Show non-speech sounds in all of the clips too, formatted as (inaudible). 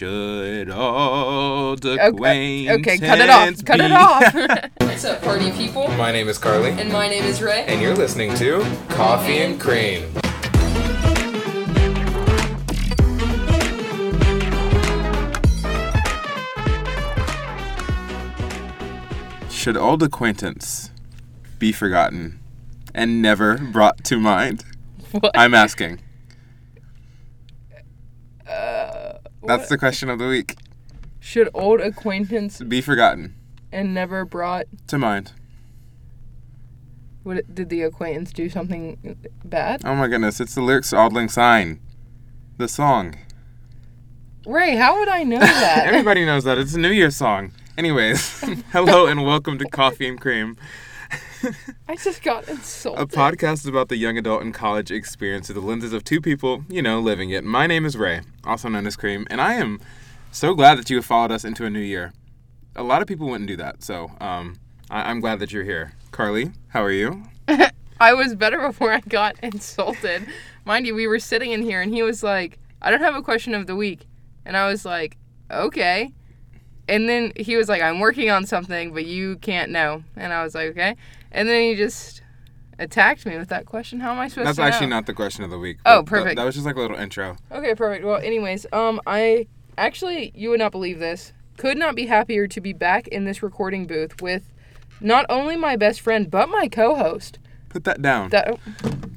Should old Okay, acquaintance okay, cut it off. Cut be- it off. (laughs) What's up, party people? My name is Karleigh, And my name is Rae. and you're listening to Koffee and cReam. Should old acquaintance be forgotten and never brought to mind? What? I'm asking. Uh, That's the question of the week. Should old acquaintance Be forgotten and never brought? to mind. What did the acquaintance do something bad? Oh my goodness, it's the lyrics to Auld Lang Syne. The song. Rae, how would I know (laughs) that? Everybody knows that. It's a New Year's song. Anyways, (laughs) hello and welcome to Koffee and cReam, (laughs) I just got insulted. a podcast about the young adult and college experience through the lenses of two people, you know, living it. My name is Rae, also known as Cream, and I am so glad that you have followed us into a new year. A lot of people wouldn't do that, so um, I- I'm glad that you're here. Karleigh, how are you? (laughs) I was better before I got insulted. Mind you, we were sitting in here and he was like, I don't have a question of the week. And I was like, okay. And then he was like, I'm working on something, but you can't know. And I was like, okay. And then he just attacked me with that question. How am I supposed That's to know? actually not the question of the week. Oh, perfect. That, was just like a little intro. Okay, perfect. Well, anyways, um, I actually, you would not believe this. Could not be happier to be back in this recording booth with not only my best friend but my co-host. Put that down. That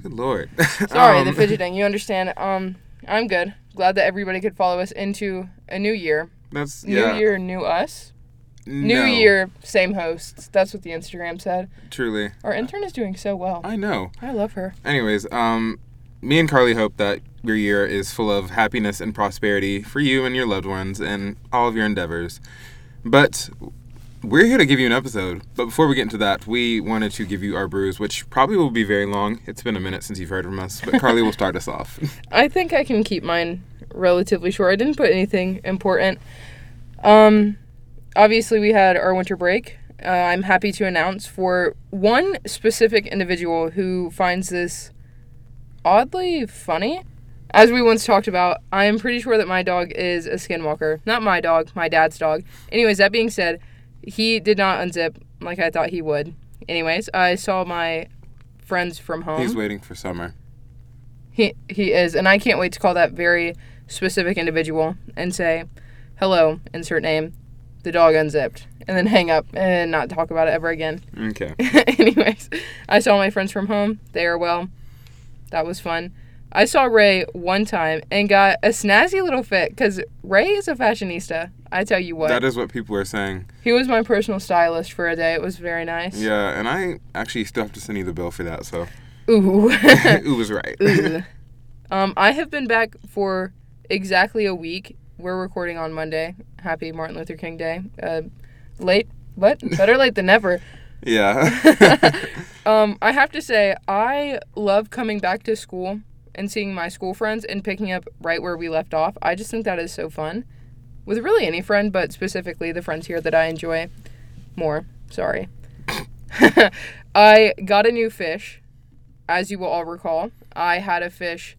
Good lord. (laughs) sorry, Um, the fidgeting. You understand? Um, I'm good. Glad that everybody could follow us into a new year. That's New yeah. year, new us. New year, same hosts. That's what the Instagram said. Truly, Our intern is doing so well. I know. I love her. Anyways, um, me and Karleigh hope that your year is full of happiness and prosperity for you and your loved ones and all of your endeavors. But we're here to give you an episode. But before we get into that, we wanted to give you our brews, which probably will be very long. It's been a minute since you've heard from us, but Karleigh will (laughs) start us off. I think I can keep mine relatively short. I didn't put anything important. Um, obviously, we had our winter break. Uh, I'm happy to announce for one specific individual who finds this oddly funny. As we once talked about, I am pretty sure that my dog is a skinwalker. Not my dog, my dad's dog. Anyways, that being said, he did not unzip like I thought he would. Anyways, I saw my friends from home. He's waiting for summer. He he is, and I can't wait to call that very specific individual and say, "Hello," insert name, the dog unzipped, and then hang up and not talk about it ever again. Okay. (laughs) Anyways, I saw my friends from home. They are well. That was fun. I saw Rae one time and got a snazzy little fit because Rae is a fashionista. I tell you what, That is what people are saying. he was my personal stylist for a day. It was very nice. Yeah, and I actually still have to send you the bill for that, so. Ooh. (laughs) Ooh was right. Ugh. um, I have been back for exactly a week. We're recording on Monday. Happy Martin Luther King Day. Uh, late, what? Better late than never. (laughs) yeah. (laughs) Um, I have to say, I love coming back to school and seeing my school friends and picking up right where we left off. I just think that is so fun. With really any friend, but specifically the friends here that I enjoy more. Sorry. (laughs) I got a new fish, as you will all recall. I had a fish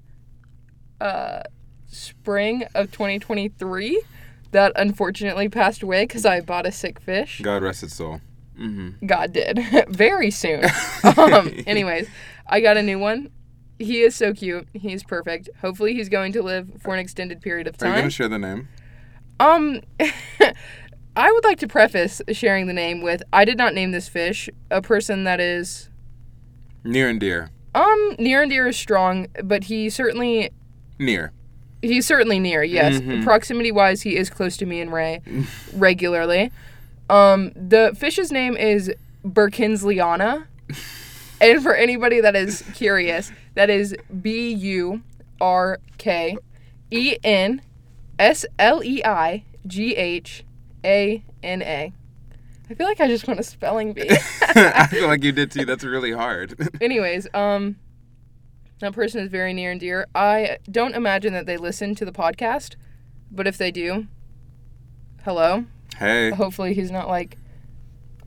uh, spring of 2023 that unfortunately passed away because I bought a sick fish. God rest its soul. Mm-hmm. God did (laughs) very soon. (laughs) um, anyways, I got a new one. He is so cute. He's perfect. Hopefully, he's going to live for an extended period of Are you time. gonna share the name? Um, (laughs) I would like to preface sharing the name with I did not name this fish. A person that is Near and dear. um near and dear is strong, but he certainly Near. He's certainly near. Yes, Mhm. proximity wise, he is close to me and Rae (laughs) regularly. Um, the fish's name is Burkensleighana, (laughs) and for anybody that is curious, that is B U R K E N S L E I G H A N A. I feel like I just want a spelling bee. (laughs) I feel like you did too. That's really hard. Anyways, um, that person is very near and dear. I don't imagine that they listen to the podcast, but if they do, hello. hey. Hopefully, he's not like,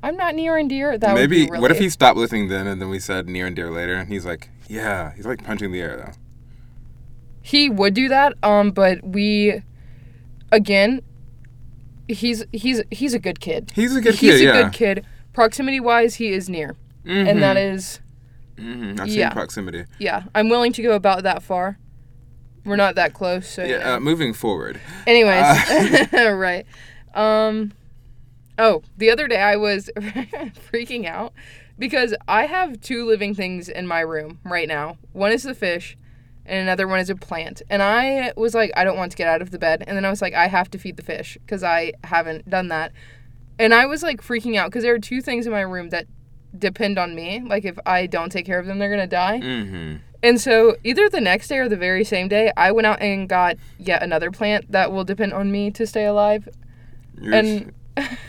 I'm not near and dear. That Maybe would be really... what if he stopped listening then and then we said near and dear later and he's like, Yeah, he's like punching the air though. he would do that. Um, but we again, he's he's he's a good kid. He's a good he's kid. He's a yeah. good kid. Proximity wise, he is near, and that is Mm-hmm. I've seen proximity. yeah. I'm willing to go about that far. We're not that close, so Yeah. yeah. Uh, moving forward. Anyways, Uh. (laughs) (laughs) right. Um Oh, the other day I was (laughs) freaking out because I have two living things in my room right now. One is the fish and another one is a plant. And I was like I don't want to get out of the bed and then I was like I have to feed the fish cuz I haven't done that. And I was like freaking out cuz there are two things in my room that depend on me. Like if I don't take care of them they're going to die. Mm-hmm. And so, either the next day or the very same day, I went out and got yet another plant that will depend on me to stay alive. You're, And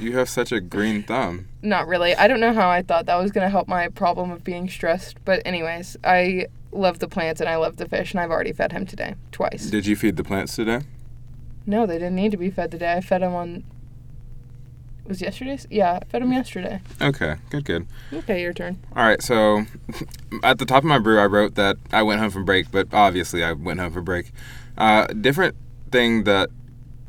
you have such a green thumb. (laughs) not really. I don't know how I thought that was going to help my problem of being stressed. But, anyways, I love the plants and I love the fish, and I've already fed him today twice. Did you feed the plants today? No, they didn't need to be fed today. I fed them on. Was yesterday's? Yeah, I fed him yesterday. Okay. Good. Good. Okay, your turn. All right, so at the top of my brew, I wrote that I went home from break, but obviously I went home for break. Uh, different thing that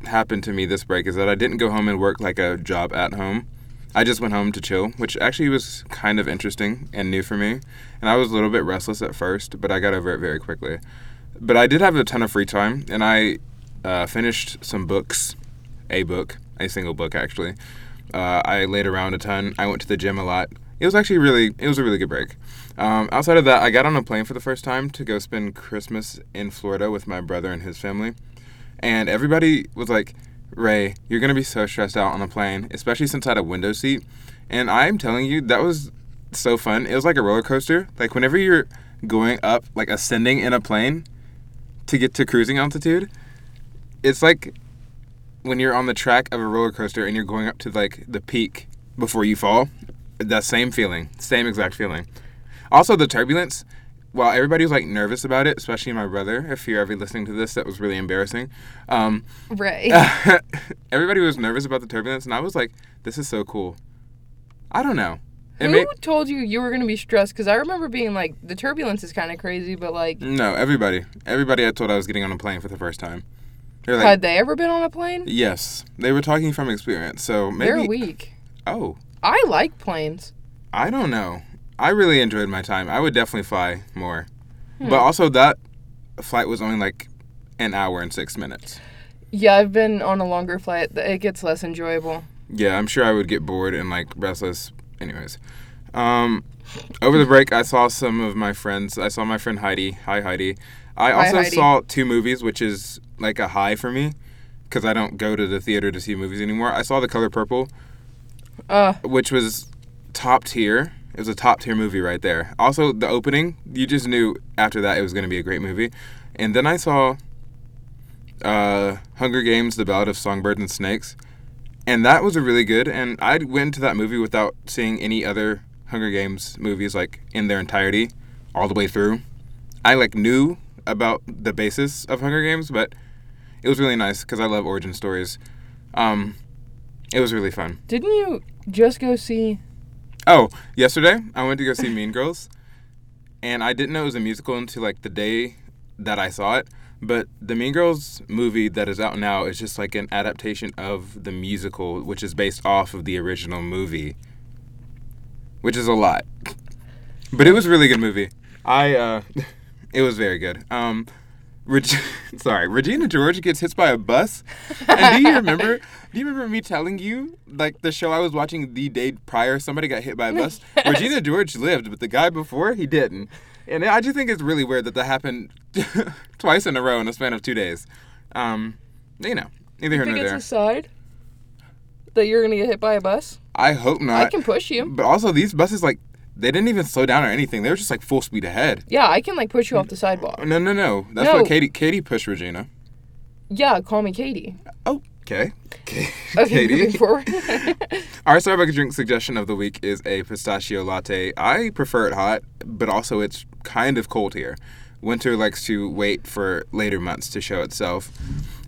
happened to me this break is that I didn't go home and work like a job at home. I just went home to chill, which actually was kind of interesting and new for me. And I was a little bit restless at first, but I got over it very quickly. But I did have a ton of free time, and I uh, finished some books, a book, a single book actually. Uh, I laid around a ton. I went to the gym a lot. It was actually really, it was a really good break. Um, outside of that, I got on a plane for the first time to go spend Christmas in Florida with my brother and his family. And everybody was like, Rae, you're going to be so stressed out on the plane, especially since I had a window seat. And I'm telling you, that was so fun. It was like a roller coaster. Like, whenever you're going up, like ascending in a plane to get to cruising altitude, it's like when you're on the track of a roller coaster and you're going up to like the peak before you fall. That same feeling, same exact feeling. Also, the turbulence. While everybody was like nervous about it, especially my brother, if you're ever listening to this, that was really embarrassing. Um, Rae. (laughs) everybody was nervous about the turbulence, and I was like, "This is so cool." I don't know. It Who made told you you were going to be stressed? Because I remember being like, the turbulence is kind of crazy, but like, no everybody. Everybody I told I was getting on a plane for the first time. They're like, had they ever been on a plane? yes, they were talking from experience. So maybe. They're weak. Oh, I like planes. I don't know. I really enjoyed my time. I would definitely fly more. Hmm. But also that flight was only like an hour and six minutes. Yeah, I've been on a longer flight. It gets less enjoyable. Yeah, I'm sure I would get bored and like restless. Anyways, um, over the break, I saw some of my friends. I saw my friend Heidi. Hi, Heidi. I also Heidi. saw two movies, which is like a high for me because I don't go to the theater to see movies anymore. I saw The Color Purple, Uh, which was top tier. It was a top tier movie right there. Also, the opening, you just knew after that it was going to be a great movie. And then I saw uh, Hunger Games: The Ballad of Songbirds and Snakes, and that was a really good. And I went to that movie without seeing any other Hunger Games movies like in their entirety, all the way through. I like knew about the basis of Hunger Games, but it was really nice because I love origin stories. Um, it was really fun. didn't you just go see? Oh, yesterday I went to go see Mean Girls, and I didn't know it was a musical until like the day that I saw it. But the Mean Girls movie that is out now is just like an adaptation of the musical, which is based off of the original movie, which is a lot. But it was a really good movie. I, uh, (laughs) it was very good. Um, Reg- (laughs) sorry, Regina George gets hit by a bus. And do you remember? (laughs) do you remember me telling you like the show I was watching the day prior? Somebody got hit by a bus. Yes. Regina George lived, but the guy before he didn't. And I just think it's really weird that that happened (laughs) twice in a row in a span of two days. Um, you know, neither here think nor it's there. a side that you're gonna get hit by a bus. I hope not. I can push you. But also, these buses like they didn't even slow down or anything. They were just like full speed ahead. Yeah, I can like push you off the sidewalk. No, no, no. That's No. what Katie Katie pushed Regina. Yeah, call me Katie. Oh, okay. Okay, (laughs) Okay, (laughs) forward. Our Starbucks drink suggestion of the week is a pistachio latte. I prefer it hot, but also it's kind of cold here. Winter likes to wait for later months to show itself.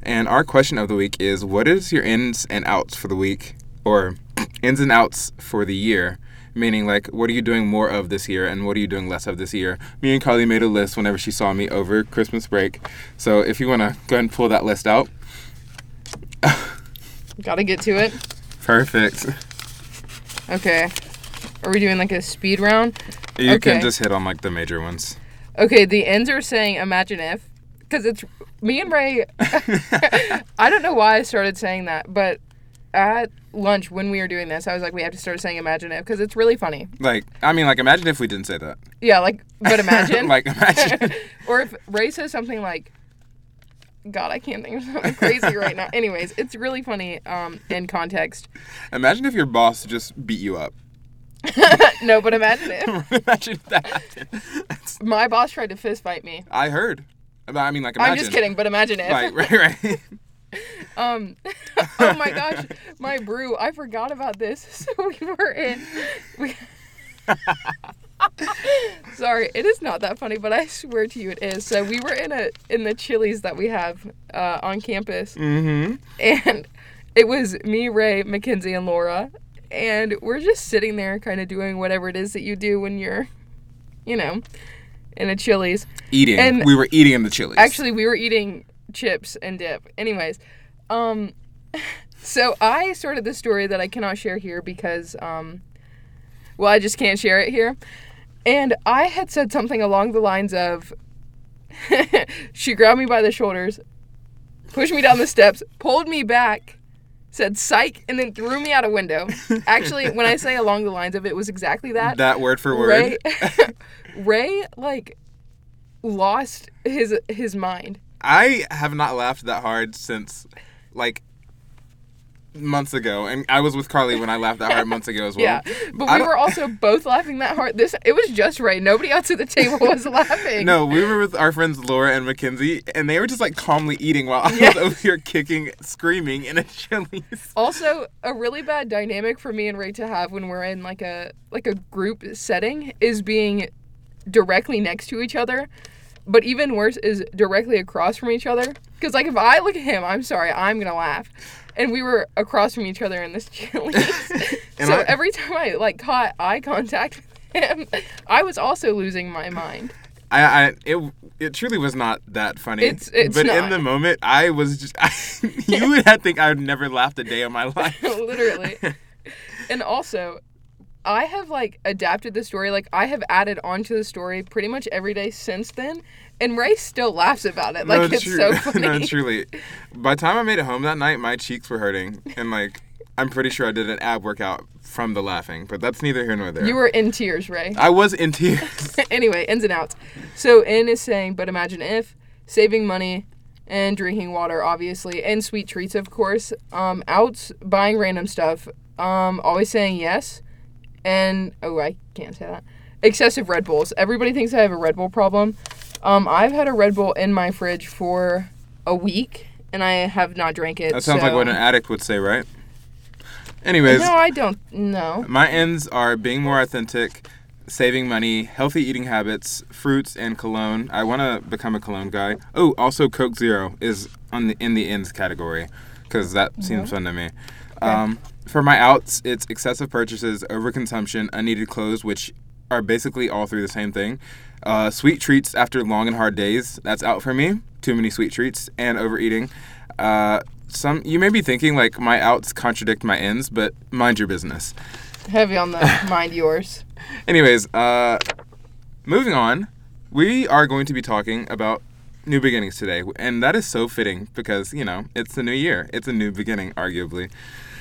And our question of the week is what is your ins and outs for the week? Or (clears throat) ins and outs for the year? Meaning, like, what are you doing more of this year and what are you doing less of this year? Me and Karleigh made a list whenever she saw me over Christmas break. So if you want to go ahead and pull that list out. (laughs) Gotta get to it. Perfect. Okay. Are we doing like a speed round? You Okay. can just hit on like the major ones. Okay, the ends are saying imagine if. Because it's me and Rae. (laughs) I don't know why I started saying that, but at lunch when we were doing this, I was like, we have to start saying imagine if because it's really funny. Like, I mean, like, imagine if we didn't say that. Yeah, like, but imagine. (laughs) like, imagine. (laughs) or if Rae says something like, God, I can't think of something crazy right now. Anyways, it's really funny um, in context. imagine if your boss just beat you up. (laughs) No, but imagine if imagine that. That's- my boss tried to fist fight me. I heard. I mean, like, imagine. I'm just kidding, but imagine if. Like, right, right. Um, (laughs) oh my gosh, my brew. I forgot about this. (laughs) So we were in. We, (laughs) sorry, it is not that funny, but I swear to you, it is. So we were in a in the Chili's that we have uh, on campus, mm-hmm. and it was me, Rae, Mackenzie, and Laura, and we're just sitting there, kind of doing whatever it is that you do when you're, you know, in a Chili's. Eating. And- we were eating in the Chili's. Actually, we were eating chips and dip. Anyways, um, (laughs) so I started this story that I cannot share here because, um, well, I just can't share it here. And I had said something along the lines of, (laughs) she grabbed me by the shoulders, pushed me down the steps, pulled me back, said psych, and then threw me out a window. (laughs) Actually, when I say along the lines of it, was exactly that. that word for word. Rae, Rae, like, lost his his mind. I have not laughed that hard since, like, months ago, and I was with Carly when I laughed that hard (laughs) months ago as well. Yeah, but we were also both laughing that hard. This it was just Rae. Nobody else at the table was (laughs) laughing. No, we were with our friends Laura and Mackenzie, and they were just like calmly eating while I Yeah. was over here kicking, screaming in a Chili's. Also, a really bad dynamic for me and Rae to have when we're in like a like a group setting is being directly next to each other. But even worse is directly across from each other. Because like if I look at him, I'm sorry, I'm gonna laugh. And we were across from each other in this Chili's. (laughs) (laughs) So I- every time I like caught eye contact with him, I was also losing my mind. I, I it, it truly was not that funny. It's- it's but in the moment, I was just. (laughs) you would have think I would never laughed a day of my life. literally. And also, I have like adapted the story. Like I have added onto the story pretty much every day since then, and Rae still laughs about it. Like (laughs) no, it's true- so funny. no, truly. By the time I made it home that night, my cheeks were hurting, and like I'm pretty sure I did an ab workout from the laughing. But that's neither here nor there. You were in tears, Rae. I was in tears. (laughs) anyway, ins and outs. So N is saying, but imagine if saving money and drinking water, obviously, and sweet treats, of course. Um, outs buying random stuff. Um, always saying yes, and oh, I can't say that. Excessive Red Bulls. Everybody thinks I have a Red Bull problem. Um, I've had a Red Bull in my fridge for a week, and I have not drank it. That sounds like what an addict would say, right? Anyways, No, I don't. No. my ends are being more authentic, saving money, healthy eating habits, fruits, and cologne. I want to become a cologne guy. Oh, also Coke Zero is on the in the ends category because that seems fun to me. Um, for my outs, it's excessive purchases, overconsumption, unneeded clothes, which are basically all three the same thing. Uh, sweet treats after long and hard days. That's out for me. Too many sweet treats and overeating. Uh, some you may be thinking like my outs contradict my ends, but mind your business. Heavy on the (laughs) mind yours. Anyways, uh, moving on, we are going to be talking about new beginnings today, and that is so fitting because you know it's the new year. It's a new beginning, arguably.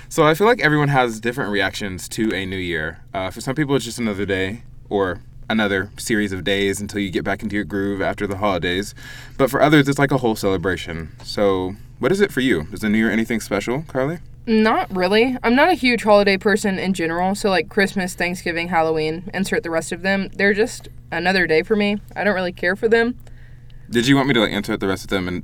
So I feel like everyone has different reactions to a new year. Uh, for some people, it's just another day or another series of days until you get back into your groove after the holidays. But for others, it's like a whole celebration. So, what is it for you? Is the new year anything special, Karleigh? Not really. I'm not a huge holiday person in general, so like Christmas, Thanksgiving, Halloween, insert the rest of them. They're just another day for me. I don't really care for them. Did you want me to like insert the rest of them and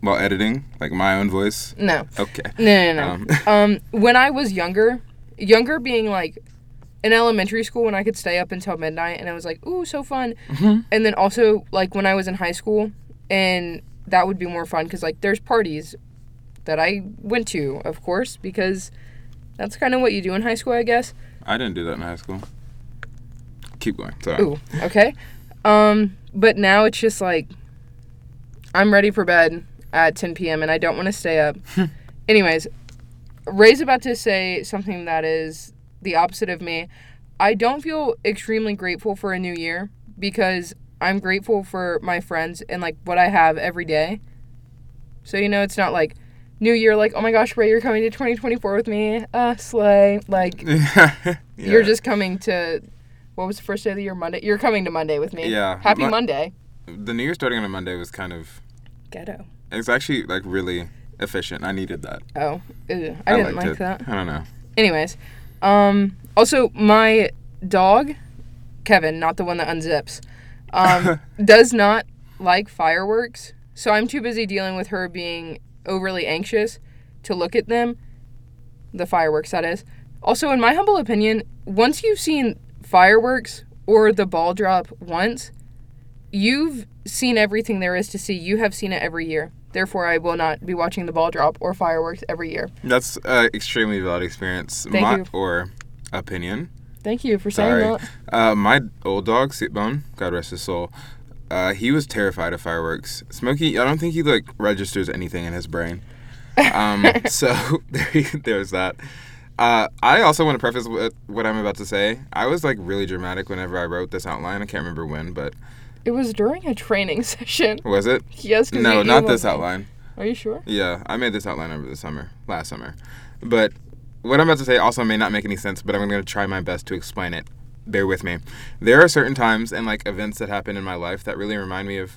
while editing, like my own voice? No. Okay. No, no, no. Um, (laughs) Um, when I was younger, younger being like in elementary school when I could stay up until midnight and I was like, ooh, so fun. And then also like when I was in high school and that would be more fun because like there's parties that I went to, of course, because that's kind of what you do in high school, I guess. I didn't do that in high school. Keep going. Sorry. Ooh, okay. Um, but now it's just like I'm ready for bed at 10 p.m. and I don't want to stay up. (laughs) Anyways, Rae's about to say something that is the opposite of me. I don't feel extremely grateful for a new year because I'm grateful for my friends and like what I have every day. So you know, it's not like New Year, like oh my gosh, Rae, you're coming to 2024 with me, uh, slay. Like (laughs) you're just coming to. What was the first day of the year? Monday. You're coming to Monday with me. Yeah, Happy Mon- Monday. the New Year starting on a Monday was kind of. Ghetto. It's actually like really efficient. I needed that. Oh, ew, I, didn't like it. that. I don't know. Anyways, um, also my dog, Kevin, not the one that unzips, um, (laughs) does not like fireworks. So I'm too busy dealing with her being overly anxious to look at them. The fireworks, that is. Also, in my humble opinion, once you've seen fireworks or the ball drop once, you've seen everything there is to see. You have seen it every year. Therefore, I will not be watching the ball drop or fireworks every year. That's an extremely valid experience. Thank my, you. Or opinion. Thank you for saying that. Uh, my old dog, Seatbone, God rest his soul, uh, he was terrified of fireworks. Smokey, I don't think he like registers anything in his brain. Um, (laughs) so (laughs) there, there's that. Uh, I also want to preface what, what I'm about to say. I was like really dramatic whenever I wrote this outline. I can't remember when, but It was during a training (laughs) session. was it? Yes. No, not this outline. Are you sure? Yeah, I made this outline over the summer, last summer. But what I'm about to say also may not make any sense, but I'm going to try my best to explain it. Bear with me. There are certain times and like events that happen in my life that really remind me of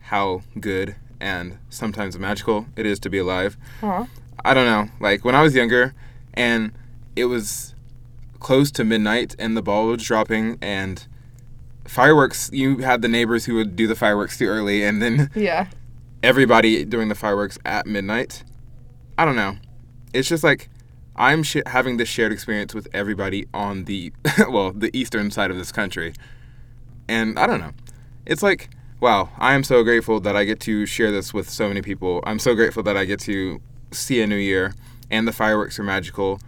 how good and sometimes magical it is to be alive. Huh? I don't know. Like when I was younger and it was close to midnight and the ball was dropping and fireworks you had the neighbors who would do the fireworks too early and then Yeah. everybody doing the fireworks at midnight. I don't know. It's just like I'm sh- having this shared experience with everybody on the (laughs) well, the eastern side of this country. And I don't know. It's like, wow, I am so grateful that I get to share this with so many people. I'm so grateful that I get to see a new year and the fireworks are magical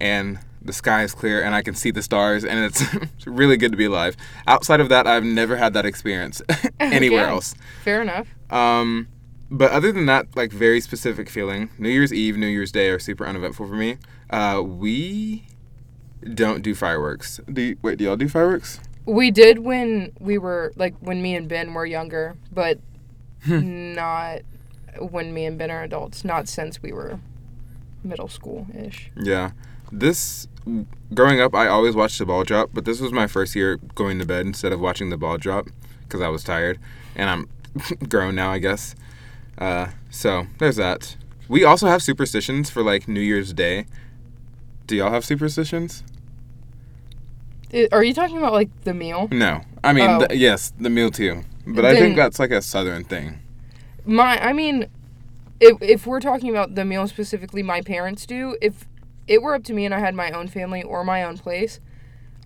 and the sky is clear and I can see the stars and it's it's (laughs) really good to be alive. Outside of that, I've never had that experience (laughs) (laughs) anywhere Okay. else. Fair enough. Um, but other than that, like very specific feeling, New Year's Eve, New Year's Day are super uneventful for me. Uh, we don't do fireworks. Do you, wait? Do y'all do fireworks? We did when we were like when me and Ben were younger, but Hmm. not when me and Ben are adults. Not since we were middle school ish. Yeah. This growing up, I always watched the ball drop, but this was my first year going to bed instead of watching the ball drop because I was tired, and I'm (laughs) grown now, I guess. Uh, so there's that. We also have superstitions for like New Year's Day. Do y'all have superstitions? Are you talking about like the meal? No. I mean, Oh. th- yes, the meal too. But I think that's like a southern thing. My, I mean, if if we're talking about the meal specifically, my parents do. If it were up to me and I had my own family or my own place,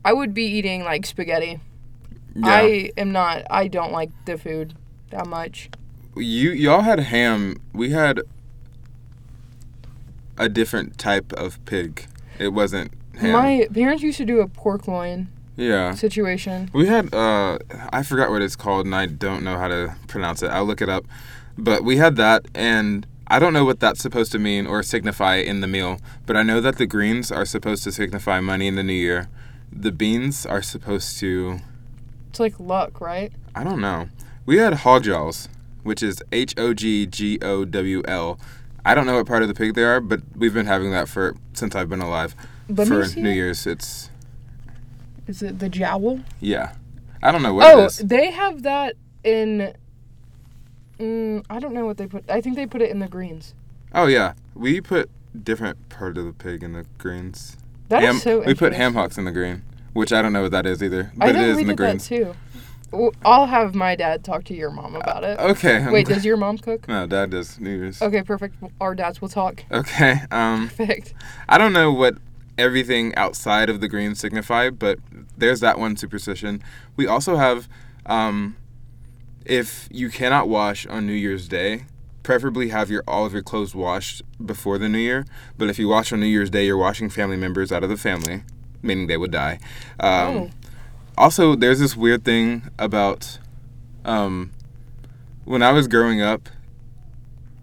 I would be eating like spaghetti. Yeah. I am not. I don't like the food that much. you y'all had ham. We had a different type of pig. It wasn't ham. My parents used to do a pork loin yeah. situation. We had uh I forgot what it's called and I don't know how to pronounce it. I'll look it up. But we had that and I don't know what that's supposed to mean or signify in the meal, but I know that the greens are supposed to signify money in the new year. The beans are supposed to It's like luck, right? I don't know. We had hogjaws, which is H O G G O W L. I don't know what part of the pig they are, but we've been having that for since I've been alive. Let for New it. Year's, it's Is it the jowl? yeah. I don't know what Oh, is. they have that in. Mm, I don't know what they put. I think they put it in the greens. Oh yeah, we put different part of the pig in the greens. That is ham, so. we put ham hocks in the green, which I don't know what that is either, but it think is we in the did that too. Well, I'll have my dad talk to your mom about it. Okay. I'm Wait, glad- does your mom cook? No, Dad does New Year's. Okay, perfect. Our dads will talk. Okay. Um, Perfect. I don't know what everything outside of the green signify, but there's that one superstition. We also have, um, if you cannot wash on New Year's Day, preferably have your all of your clothes washed before the New Year. But if you wash on New Year's Day, you're washing family members out of the family, meaning they would die. Um, Oh. Also, there's this weird thing about, um, when I was growing up,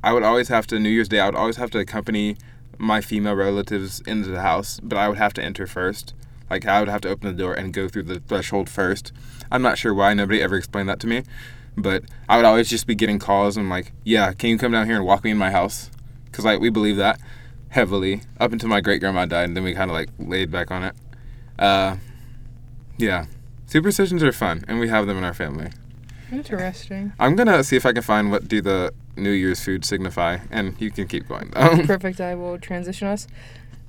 I would always have to New Year's Day. I would always have to accompany my female relatives into the house, but I would have to enter first. Like I would have to open the door and go through the threshold first. I'm not sure why nobody ever explained that to me, but I would always just be getting calls and like, yeah, can you come down here and walk me in my house? Because like we believe that heavily up until my great grandma died, and then we kind of like laid back on it. Uh, yeah, superstitions are fun, and we have them in our family. Interesting. I'm gonna see if I can find what do the New Year's food signify, and you can keep going. though. (laughs) Perfect. I will transition us.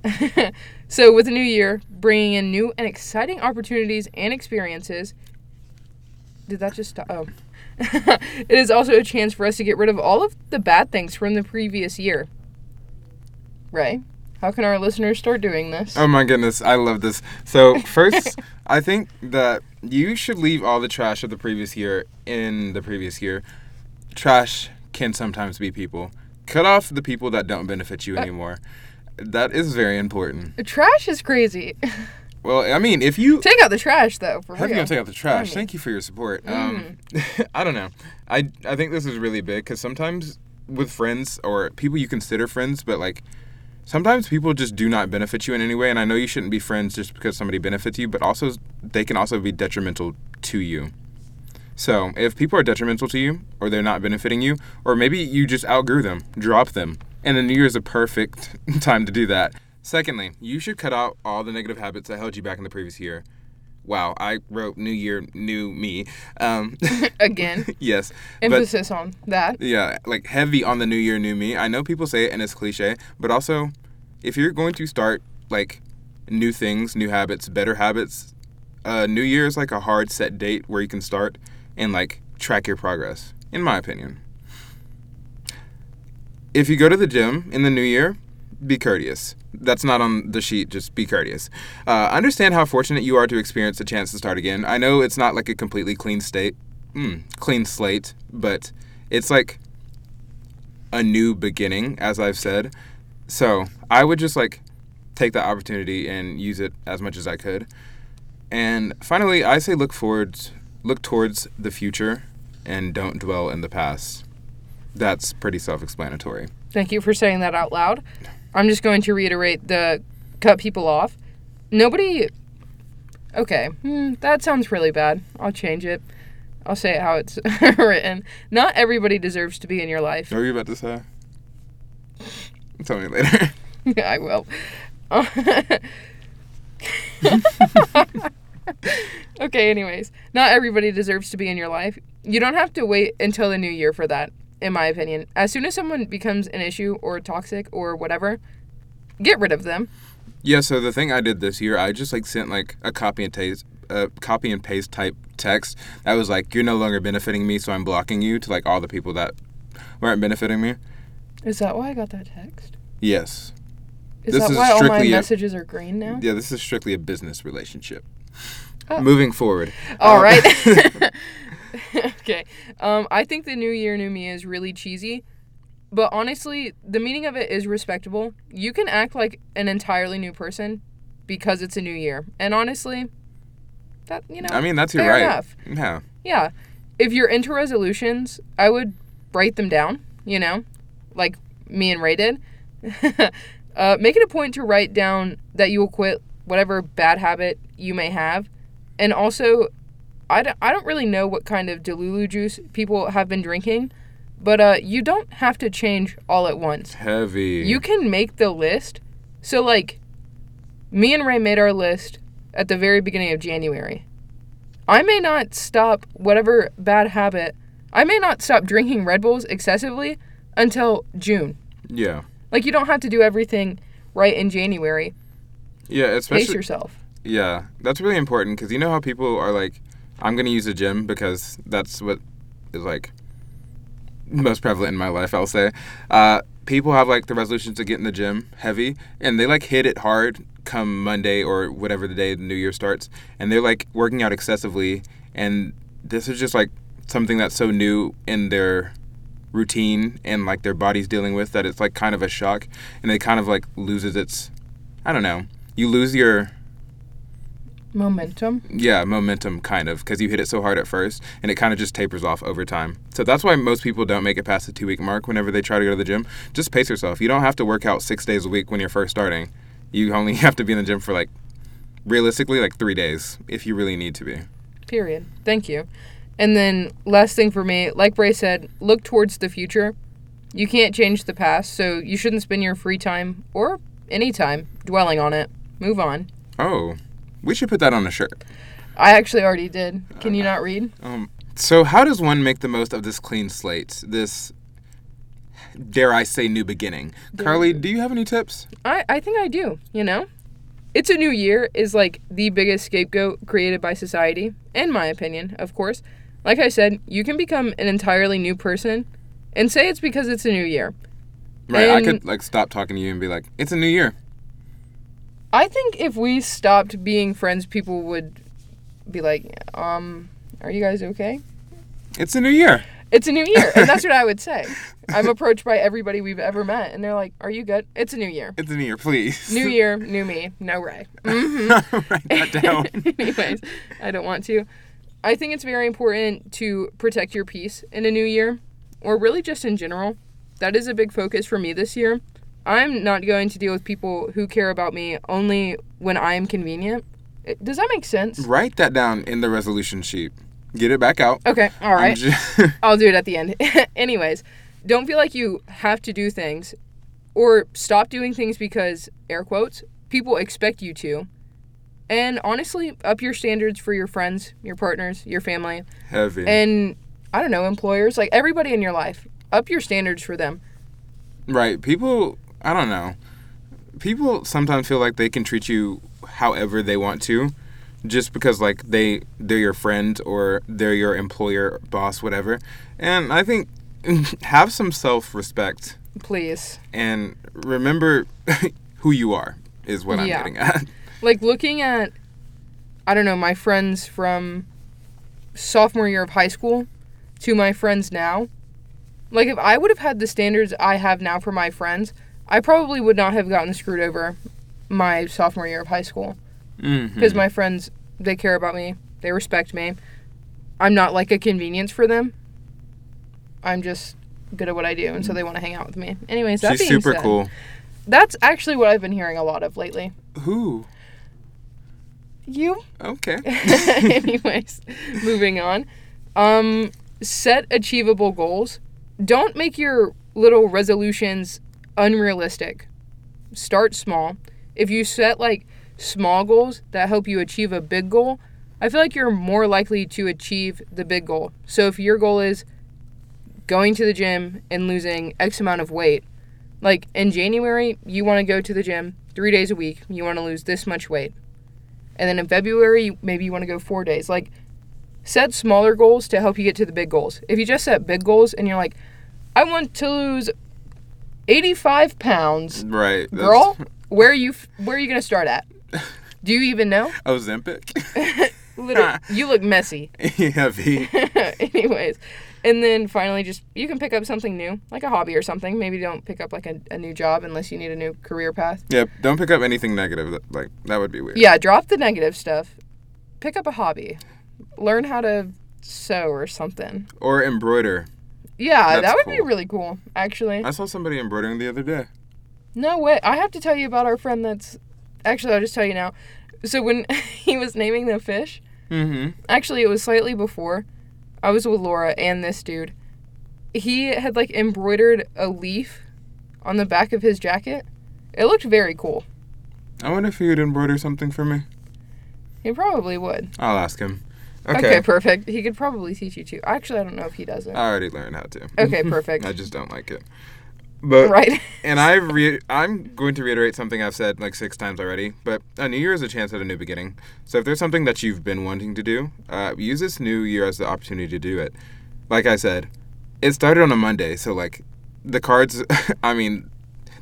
(laughs) so, with the new year, bringing in new and exciting opportunities and experiences. Did that just stop? Oh. (laughs) it is also a chance for us to get rid of all of the bad things from the previous year. Rae, how can our listeners start doing this? oh my goodness, I love this. So (laughs) first, I think that you should leave all the trash of the previous year in the previous year. Trash can sometimes be people. Cut off the people that don't benefit you uh, anymore. That is very important. trash is crazy. (laughs) Well, I mean, if you Take out the trash, though, for real. gonna take out the trash? Thank you for your support. Um, (laughs) I don't know. I I think this is really big because sometimes with friends or people you consider friends, but like sometimes people just do not benefit you in any way. And I know you shouldn't be friends just because somebody benefits you, but also they can also be detrimental to you. So if people are detrimental to you, or they're not benefiting you, or maybe you just outgrew them, drop them. And the new year is a perfect (laughs) time to do that. Secondly, you should cut out all the negative habits that held you back in the previous year. Wow, I wrote New Year, New Me. Um, (laughs) Again, yes, but emphasis on that. yeah, like heavy on the New Year, New Me. I know people say it and it's cliche, but also, if you're going to start like new things, new habits, better habits, uh, New Year is like a hard set date where you can start and like track your progress. In my opinion, if you go to the gym in the New Year, be courteous. That's not on the sheet, just be courteous. Uh, understand how fortunate you are to experience a chance to start again. I know it's not like a completely clean state, mm, clean slate, but it's like a new beginning, as I've said. So I would just like take that opportunity and use it as much as I could. And finally, I say look forward, look towards the future, and don't dwell in the past. That's pretty self-explanatory. Thank you for saying that out loud. I'm just going to reiterate the cut people off. Nobody. Okay, hmm, that sounds really bad. I'll change it. I'll say it how it's (laughs) written. Not everybody deserves to be in your life. What were you about to say? Tell me later. (laughs) Yeah, I will. (laughs) okay, anyways. Not everybody deserves to be in your life. You don't have to wait until the new year for that, in my opinion. As soon as someone becomes an issue or toxic or whatever, get rid of them. yeah. So the thing I did this year, I just like sent like a copy and paste, a copy and paste type text that was like, "You're no longer benefiting me, so I'm blocking you." To like all the people that weren't benefiting me. Is that why I got that text? Yes. Is This that is why all my strictly a- messages are green now? Yeah. This is strictly a business relationship. Oh. Moving forward. All Um, right. (laughs) (laughs) (laughs) okay. Um, I think the New Year, New Me is really cheesy, but honestly, the meaning of it is respectable. You can act like an entirely new person because it's a new year, and honestly, that you know. I mean, that's your right. enough. Yeah. Yeah. If you're into resolutions, I would write them down. You know, like me and Rae did. (laughs) uh, make it a point to write down that you will quit whatever bad habit you may have. And also, I don't, I don't really know what kind of Delulu juice people have been drinking, but uh, you don't have to change all at once. Heavy. You can make the list. So, like, me and Rae made our list at the very beginning of January. I may not stop whatever bad habit, I may not stop drinking Red Bulls excessively until June. Yeah. Like, you don't have to do everything right in January. Yeah. especially. Pace yourself. Yeah, that's really important because you know how people are like, I'm gonna use a gym because that's what is like most prevalent in my life. I'll say, uh, people have like the resolutions to get in the gym heavy, and they like hit it hard come Monday or whatever the day the new year starts, and they're like working out excessively, and this is just like something that's so new in their routine and like their body's dealing with that it's like kind of a shock, and it kind of like loses its, I don't know, you lose your Momentum. Yeah, momentum kind of because you hit it so hard at first and it kind of just tapers off over time. So that's why most people don't make it past the two week mark whenever they try to go to the gym. Just pace yourself. You don't have to work out six days a week when you're first starting. You only (laughs) have to be in the gym for like realistically like three days if you really need to be. Period. Thank you. And then last thing for me, like Bray said, look towards the future. You can't change the past, so you shouldn't spend your free time or any time dwelling on it. Move on. Oh, we should put that on a shirt. I actually already did. Can you not read? Um, so how does one make the most of this clean slate? This dare I say new beginning? Karleigh, do you have any tips? I, I think I do, you know? It's a new year is like the biggest scapegoat created by society, in my opinion, of course. Like I said, you can become an entirely new person and say it's because it's a new year. Right, I could like stop talking to you and be like, "It's a new year." I think if we stopped being friends, people would be like, um, are you guys okay? It's a new year. It's a new year. And that's what I would say. (laughs) I'm approached by everybody we've ever met, and they're like, are you good? It's a new year. It's a new year, please. New year, new me, no Rae. (laughs) Write that down. (laughs) Anyways, I don't want to. I think it's very important to protect your peace in a new year, or really just in general. That is a big focus for me this year. I'm not going to deal with people who care about me only when I am convenient. Does that make sense? Write that down in the resolution sheet. Get it back out. Okay, all right. I'm right. ju- (laughs) I'll do it at the end. (laughs) Anyways, don't feel like you have to do things or stop doing things because, air quotes, people expect you to. And honestly, up your standards for your friends, your partners, your family, Heavy. and I don't know, employers, like everybody in your life. Up your standards for them. right. People, I don't know. People sometimes feel like they can treat you however they want to just because like they they're your friend or they're your employer, boss, whatever. And I think (laughs) have some self-respect Please. and remember (laughs) who you are is what I'm Yeah. getting at. (laughs) Like looking at, I don't know, my friends from sophomore year of high school to my friends now. Like if I would have had the standards I have now for my friends, I probably would not have gotten screwed over my sophomore year of high school because my friends they care about me, they respect me. I'm not like a convenience for them. I'm just good at what I do, and so they want to hang out with me. Anyways, that's super said, cool. That's actually what I've been hearing a lot of lately. Who? You Okay. (laughs) (laughs) Anyways, moving on. Um, set achievable goals. Don't make your little resolutions unrealistic. Start small. If you set like small goals that help you achieve a big goal, I feel like you're more likely to achieve the big goal. So if your goal is going to the gym and losing X amount of weight, like in January, you want to go to the gym three days a week, you want to lose this much weight. And then in February, maybe you want to go four days. Like, set smaller goals to help you get to the big goals. If you just set big goals and you're like, I want to lose 85 pounds, right. girl, where are you? f- Where are you gonna start at? Do you even know? (laughs) Ozempic. (laughs) Literally, you look messy. (laughs) Heavy. Anyways, and then finally, just you can pick up something new, like a hobby or something. Maybe don't pick up like a, a new job unless you need a new career path. Yep. Don't pick up anything negative. That, like that would be weird. Yeah, drop the negative stuff. Pick up a hobby. Learn how to sew or something. Or embroider. Yeah, That's that would be really cool, actually. I saw somebody embroidering the other day. No way. I have to tell you about our friend that's. Actually, I'll just tell you now. So, when (laughs) he was naming the fish, Mm-hmm. actually, it was slightly before. I was with Laura and this dude. He had like embroidered a leaf on the back of his jacket. It looked very cool. I wonder if he would embroider something for me. He probably would. I'll ask him. Okay, Okay. perfect. He could probably teach you too. Actually, I don't know if he doesn't. I already learned how to. Okay, (laughs) perfect. I just don't like it. But right. and I re- I'm going to reiterate something I've said like six times already. But a new year is a chance at a new beginning. So if there's something that you've been wanting to do, uh, use this new year as the opportunity to do it. Like I said, it started on a Monday, so like the cards. (laughs) I mean,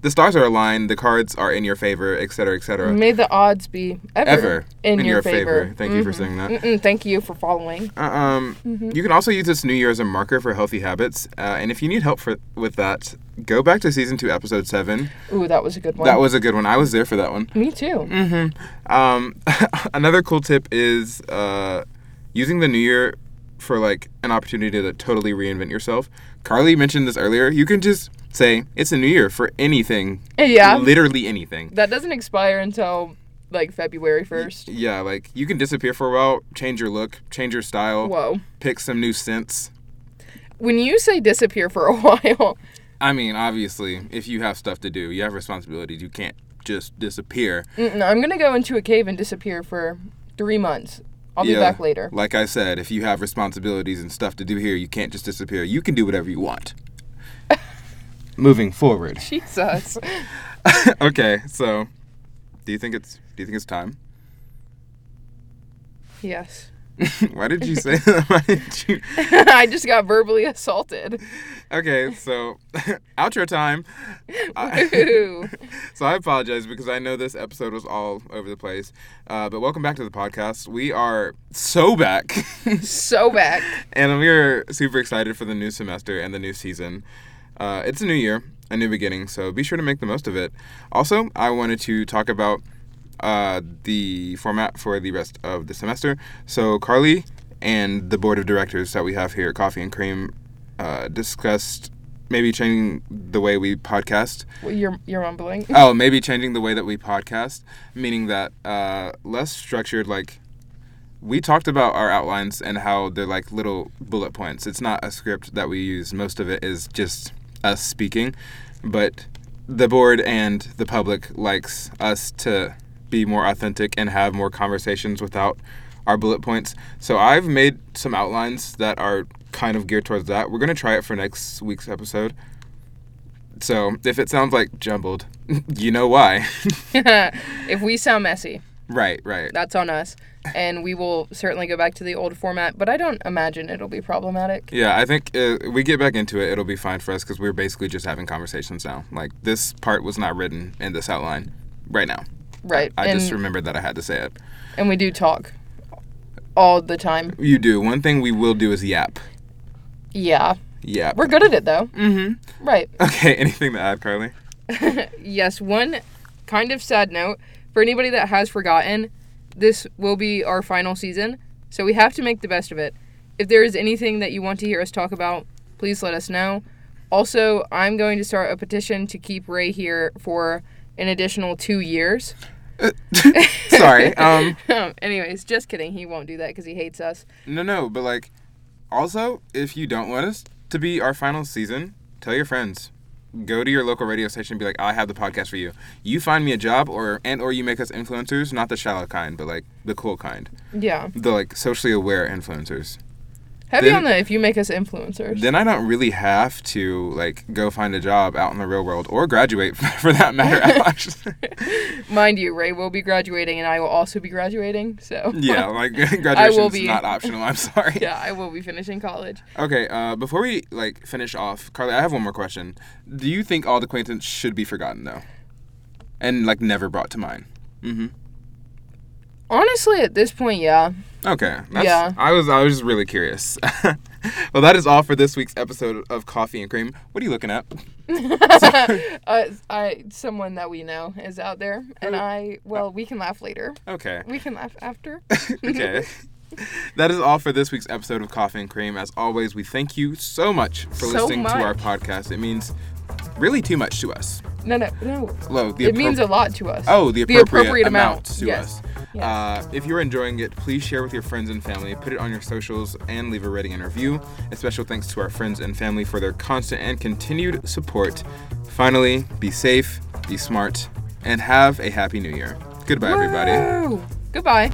the stars are aligned, the cards are in your favor, etc., etc. May the odds be ever, Ever in, in your, your favor. favor. Thank you for Mhm. saying that. Mm-mm, thank you for following. Uh, Um, you can also use this new year as a marker for healthy habits, uh, and if you need help for with that, go back to season two, episode seven. Ooh, that was a good one. That was a good one. I was there for that one. me too. Mm-hmm. Um, (laughs) another cool tip is uh, using the new year for like an opportunity to totally reinvent yourself. Karleigh mentioned this earlier. You can just say it's a new year for anything. Yeah. Literally anything. That doesn't expire until like February first. Yeah, like you can disappear for a while, change your look, change your style, Whoa. pick some new scents. When you say disappear for a (laughs) while, I mean, obviously, if you have stuff to do, you have responsibilities. You can't just disappear. mm-mm, I'm gonna go into a cave and disappear for three months. I'll be back later. Like I said, if you have responsibilities and stuff to do here, you can't just disappear. You can do whatever you want. Moving forward. (laughs) Jesus. (laughs) okay, so do you think it's do you think it's time? yes. (laughs) Why did you say that? Why did you? I just got verbally assaulted. Okay, so outro time. I- so I apologize because I know this episode was all over the place. Uh, but welcome back to the podcast. We are so back. so back. and we're super excited for the new semester and the new season. Uh, it's a new year, a new beginning, so be sure to make the most of it. Also, I wanted to talk about uh, the format for the rest of the semester. So, Karleigh and the board of directors that we have here at Koffee and cReam uh, discussed maybe changing the way we podcast. Well, you're you're mumbling. Oh, maybe changing the way that we podcast, meaning that uh, less structured, like we talked about our outlines and how they're like little bullet points. It's not a script that we use. Most of it is just us speaking, but the board and the public likes us to be more authentic and have more conversations without our bullet points. So I've made some outlines that are kind of geared towards that. We're going to try it for next week's episode. So if it sounds like jumbled, (laughs) you know why. (laughs) if we sound messy, right, right. that's on us. And we will certainly go back to the old format, but I don't imagine it'll be problematic. Yeah, I think uh, we get back into it, it'll be fine for us because we're basically just having conversations now. Like this part was not written in this outline right now. Right. I and, just remembered that I had to say it. and we do talk all the time. You do. One thing we will do is yap. Yeah. Yap. We're good at it though. Mm-hmm. Right. Okay. (laughs) Anything to add, Karleigh? (laughs) yes, one kind of sad note for anybody that has forgotten, this will be our final season, so we have to make the best of it. If there is anything that you want to hear us talk about, please let us know. Also, I'm going to start a petition to keep Rae here for an additional two years. (laughs) Sorry. Um. (laughs) Anyways, just kidding. He won't do that because he hates us. No, no. But like, also, if you don't want us to be our final season, tell your friends. Go to your local radio station and be like, I have the podcast for you. You find me a job or and or you make us influencers, not the shallow kind, but like the cool kind. Yeah. The like socially aware influencers. Heavy Then- on the if you make us influencers. Then I don't really have to like go find a job out in the real world or graduate (laughs) for that matter. (laughs) Mind you, Rae will be graduating and I will also be graduating, so. yeah, (laughs) like graduation is not optional. I'm sorry. yeah, I will be finishing college. Okay, uh, before we like finish off, Karleigh, I have one more question. Do you think all acquaintance should be forgotten though, and like never brought to mind? Mm-hmm. Honestly, at this point, yeah. Okay. Yeah. I was I was just really curious. (laughs) well, that is all for this week's episode of Koffee and cReam. What are you looking at? (laughs) uh, I someone that we know is out there, and I well, we can laugh later. Okay. We can laugh after. (laughs) okay. That is all for this week's episode of Koffee and cReam. As always, we thank you so much for So listening to our podcast. It means really too much to us. No, no, no. Low, the It means a lot to us. Oh, the appropriate, The appropriate, appropriate amount, amount. to Yes. us. Yes. Uh, if you're enjoying it, please share with your friends and family. Put it on your socials and leave a rating and review. A special thanks to our friends and family for their constant and continued support. Finally, be safe, be smart, and have a happy new year. Goodbye, everybody. Goodbye.